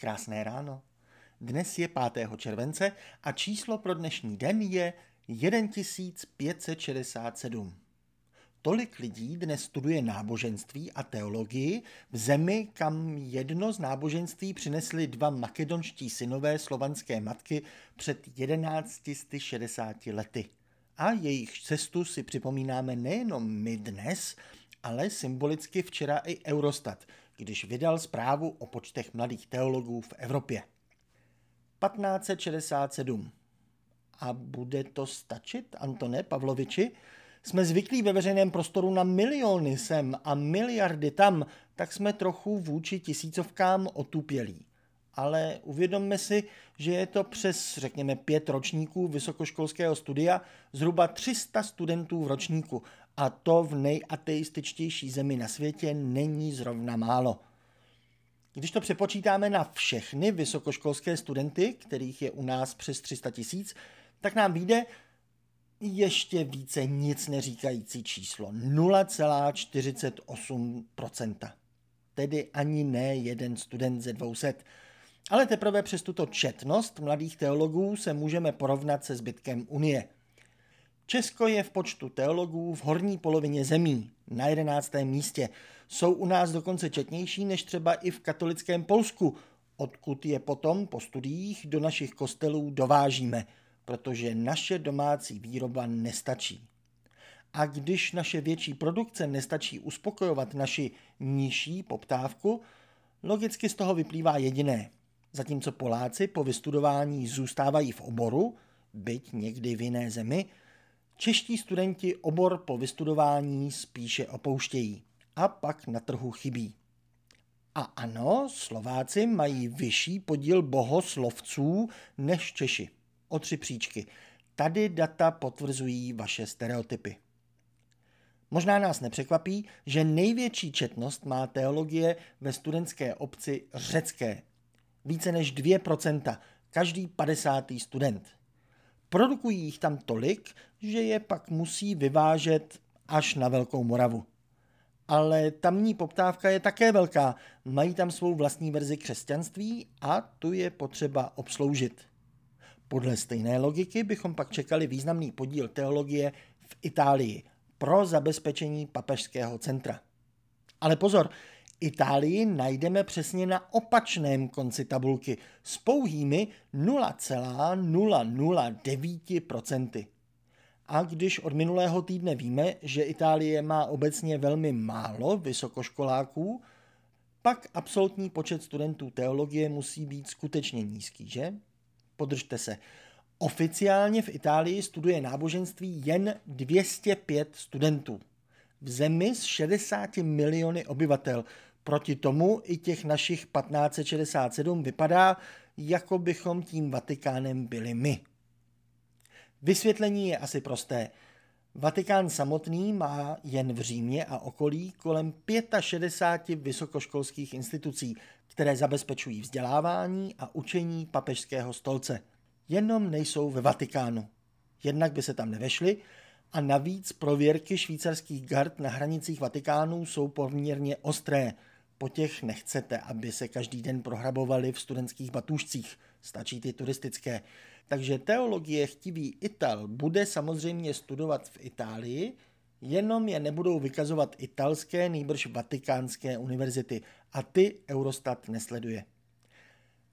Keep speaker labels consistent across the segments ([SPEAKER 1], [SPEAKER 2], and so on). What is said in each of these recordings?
[SPEAKER 1] Krásné ráno. Dnes je 5. července a číslo pro dnešní den je 1567. Tolik lidí dnes studuje náboženství a teologii v zemi, kam jedno z náboženství přinesli dva makedonští synové slovanské matky před 1160 lety. A jejich cestu si připomínáme nejenom my dnes, ale symbolicky včera i Eurostat, když vydal zprávu o počtech mladých teologů v Evropě. 1567. A bude to stačit, Antone Pavloviči? Jsme zvyklí ve veřejném prostoru na miliony sem a miliardy tam, tak jsme trochu vůči tisícovkám otupělí. Ale uvědomme si, že je to přes, řekněme, pět ročníků vysokoškolského studia zhruba 300 studentů v ročníku a to v nejateističtější zemi na světě není zrovna málo. Když to přepočítáme na všechny vysokoškolské studenty, kterých je u nás přes 300 tisíc, tak nám vyjde ještě více nic neříkající číslo 0,48%. Tedy ani ne jeden student ze 200. Ale teprve přes tuto četnost mladých teologů se můžeme porovnat se zbytkem Unie – Česko je v počtu teologů v horní polovině zemí, na jedenáctém místě. Jsou u nás dokonce četnější než třeba i v katolickém Polsku, odkud je potom po studiích do našich kostelů dovážíme, protože naše domácí výroba nestačí. A když naše větší produkce nestačí uspokojovat naši nižší poptávku, logicky z toho vyplývá jediné. Zatímco Poláci po vystudování zůstávají v oboru, byť někdy v jiné zemi, Čeští studenti obor po vystudování spíše opouštějí a pak na trhu chybí. A ano, Slováci mají vyšší podíl bohoslovců než Češi. O tři příčky. Tady data potvrzují vaše stereotypy. Možná nás nepřekvapí, že největší četnost má teologie ve studentské obci řecké. Více než 2%, každý 50. student. Produkují jich tam tolik, že je pak musí vyvážet až na Velkou Moravu. Ale tamní poptávka je také velká. Mají tam svou vlastní verzi křesťanství a tu je potřeba obsloužit. Podle stejné logiky bychom pak čekali významný podíl teologie v Itálii pro zabezpečení papežského centra. Ale pozor, Itálii najdeme přesně na opačném konci tabulky s pouhými 0,009%. A když od minulého týdne víme, že Itálie má obecně velmi málo vysokoškoláků, pak absolutní počet studentů teologie musí být skutečně nízký, že? Podržte se. Oficiálně v Itálii studuje náboženství jen 205 studentů. V zemi s 60 miliony obyvatel, Proti tomu i těch našich 1567 vypadá, jako bychom tím Vatikánem byli my. Vysvětlení je asi prosté. Vatikán samotný má jen v Římě a okolí kolem 65 vysokoškolských institucí, které zabezpečují vzdělávání a učení papežského stolce. Jenom nejsou ve Vatikánu. Jednak by se tam nevešly a navíc prověrky švýcarských gard na hranicích Vatikánu jsou poměrně ostré – po těch nechcete, aby se každý den prohrabovali v studentských batůžcích. Stačí ty turistické. Takže teologie chtivý Ital bude samozřejmě studovat v Itálii, jenom je nebudou vykazovat italské, nejbrž vatikánské univerzity a ty Eurostat nesleduje.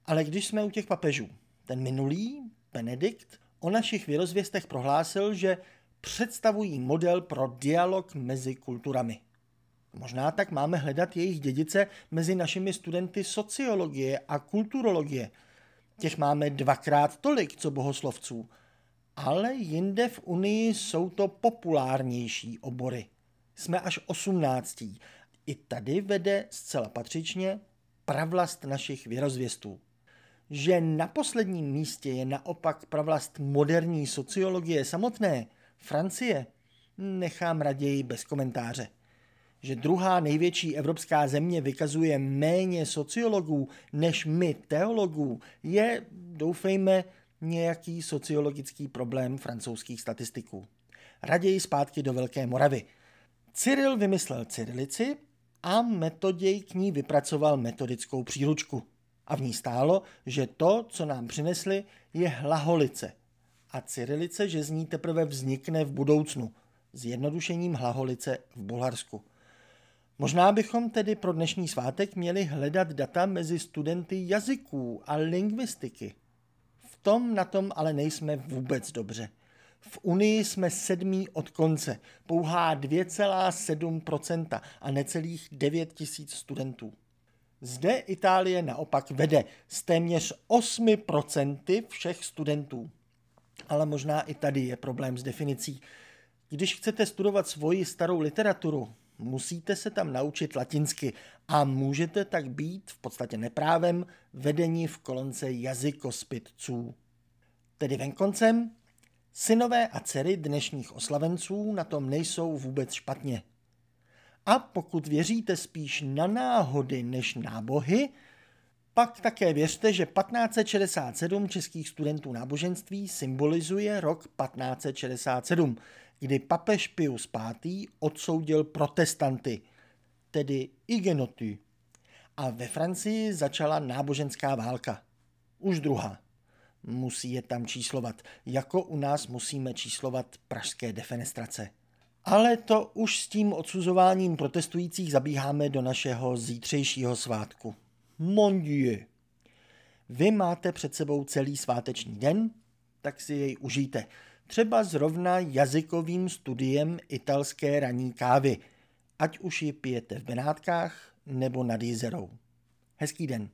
[SPEAKER 1] Ale když jsme u těch papežů, ten minulý, Benedikt, o našich vyrozvěstech prohlásil, že představují model pro dialog mezi kulturami. Možná tak máme hledat jejich dědice mezi našimi studenty sociologie a kulturologie. Těch máme dvakrát tolik, co bohoslovců. Ale jinde v Unii jsou to populárnější obory. Jsme až osmnáctí. I tady vede zcela patřičně pravlast našich věrozvěstů. Že na posledním místě je naopak pravlast moderní sociologie samotné, Francie, nechám raději bez komentáře že druhá největší evropská země vykazuje méně sociologů než my teologů, je, doufejme, nějaký sociologický problém francouzských statistiků. Raději zpátky do Velké Moravy. Cyril vymyslel cyrilici a metoděj k ní vypracoval metodickou příručku. A v ní stálo, že to, co nám přinesli, je hlaholice. A cyrilice, že z ní teprve vznikne v budoucnu, zjednodušením hlaholice v Bulharsku. Možná bychom tedy pro dnešní svátek měli hledat data mezi studenty jazyků a lingvistiky. V tom na tom ale nejsme vůbec dobře. V Unii jsme sedmý od konce, pouhá 2,7% a necelých 9 tisíc studentů. Zde Itálie naopak vede s téměř 8% všech studentů. Ale možná i tady je problém s definicí. Když chcete studovat svoji starou literaturu, musíte se tam naučit latinsky a můžete tak být v podstatě neprávem vedení v kolonce jazykospitců. Tedy venkoncem, synové a dcery dnešních oslavenců na tom nejsou vůbec špatně. A pokud věříte spíš na náhody než na bohy, pak také věřte, že 1567 českých studentů náboženství symbolizuje rok 1567, kdy papež Pius V. odsoudil protestanty, tedy igenoty. A ve Francii začala náboženská válka. Už druhá. Musí je tam číslovat, jako u nás musíme číslovat pražské defenestrace. Ale to už s tím odsuzováním protestujících zabíháme do našeho zítřejšího svátku. Mon Dieu. Vy máte před sebou celý sváteční den, tak si jej užijte. Třeba zrovna jazykovým studiem italské raní kávy, ať už ji pijete v Benátkách nebo nad jezerou. Hezký den.